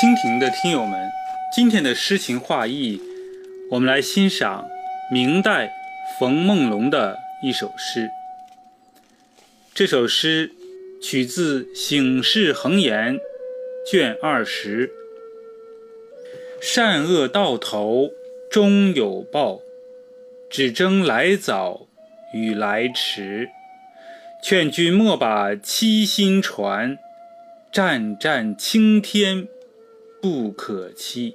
蜻蜓的听友们，今天的诗情画意，我们来欣赏明代冯梦龙的一首诗。这首诗取自《醒世恒言》卷二十：“善恶到头终有报，只争来早与来迟。劝君莫把七心传，战战青天。”不可欺。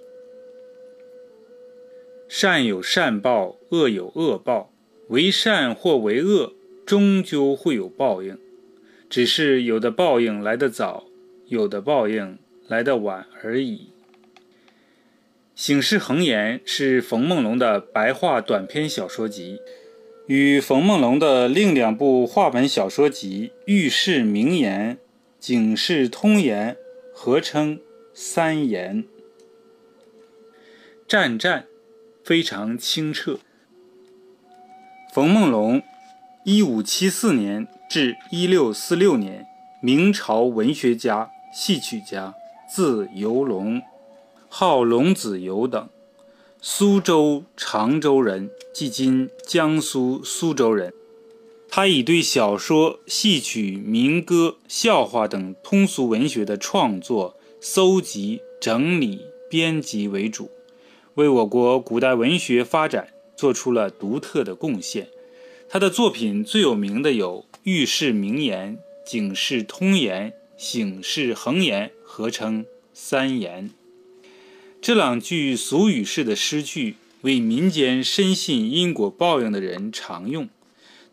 善有善报，恶有恶报。为善或为恶，终究会有报应，只是有的报应来得早，有的报应来得晚而已。《醒世恒言》是冯梦龙的白话短篇小说集，与冯梦龙的另两部话本小说集《遇事名言》《警世通言》合称。三言，战战，非常清澈。冯梦龙，一五七四年至一六四六年，明朝文学家、戏曲家，字游龙，号龙子游等，苏州、常州人，即今江苏苏州人。他以对小说、戏曲、民歌、笑话等通俗文学的创作。搜集、整理、编辑为主，为我国古代文学发展做出了独特的贡献。他的作品最有名的有《遇事名言》《警世通言》《醒世恒言》，合称三言。这两句俗语式的诗句，为民间深信因果报应的人常用。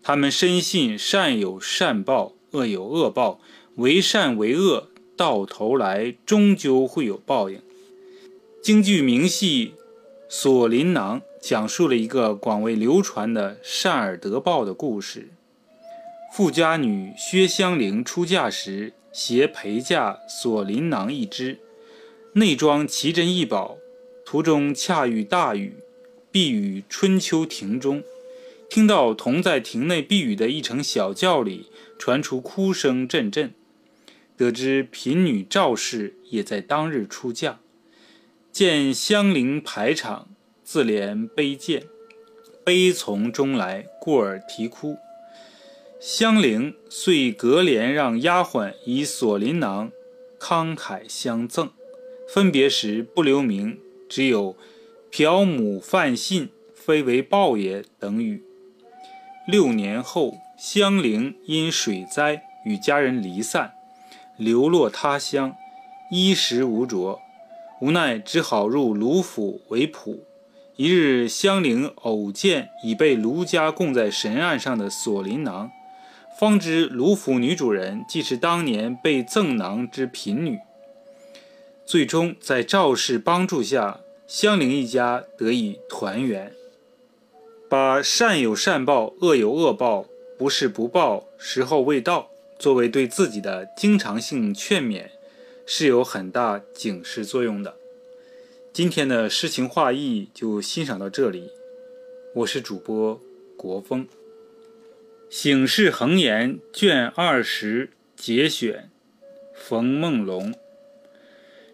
他们深信善有善报，恶有恶报，为善为恶。到头来终究会有报应。京剧名戏《锁麟囊》讲述了一个广为流传的善而得报的故事。富家女薛香菱出嫁时携陪嫁锁麟囊一只，内装奇珍异宝。途中恰遇大雨，避雨春秋亭中，听到同在亭内避雨的一乘小轿里传出哭声阵阵。得知贫女赵氏也在当日出嫁，见香菱排场，自怜悲见，悲从中来，故而啼哭。香菱遂隔帘让丫鬟以锁麟囊慷慨相赠，分别时不留名，只有“嫖母犯信，非为报也”等语。六年后，香菱因水灾与家人离散。流落他乡，衣食无着，无奈只好入卢府为仆。一日，香菱偶见已被卢家供在神案上的锁麟囊，方知卢府女主人既是当年被赠囊之贫女。最终在赵氏帮助下，香菱一家得以团圆。把善有善报，恶有恶报，不是不报，时候未到。作为对自己的经常性劝勉，是有很大警示作用的。今天的诗情画意就欣赏到这里，我是主播国风，《醒世恒言》卷二十节选，冯梦龙。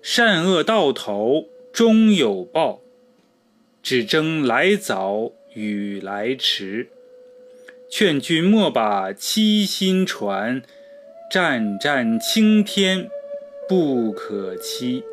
善恶到头终有报，只争来早与来迟。劝君莫把七心传。湛湛青天，不可欺。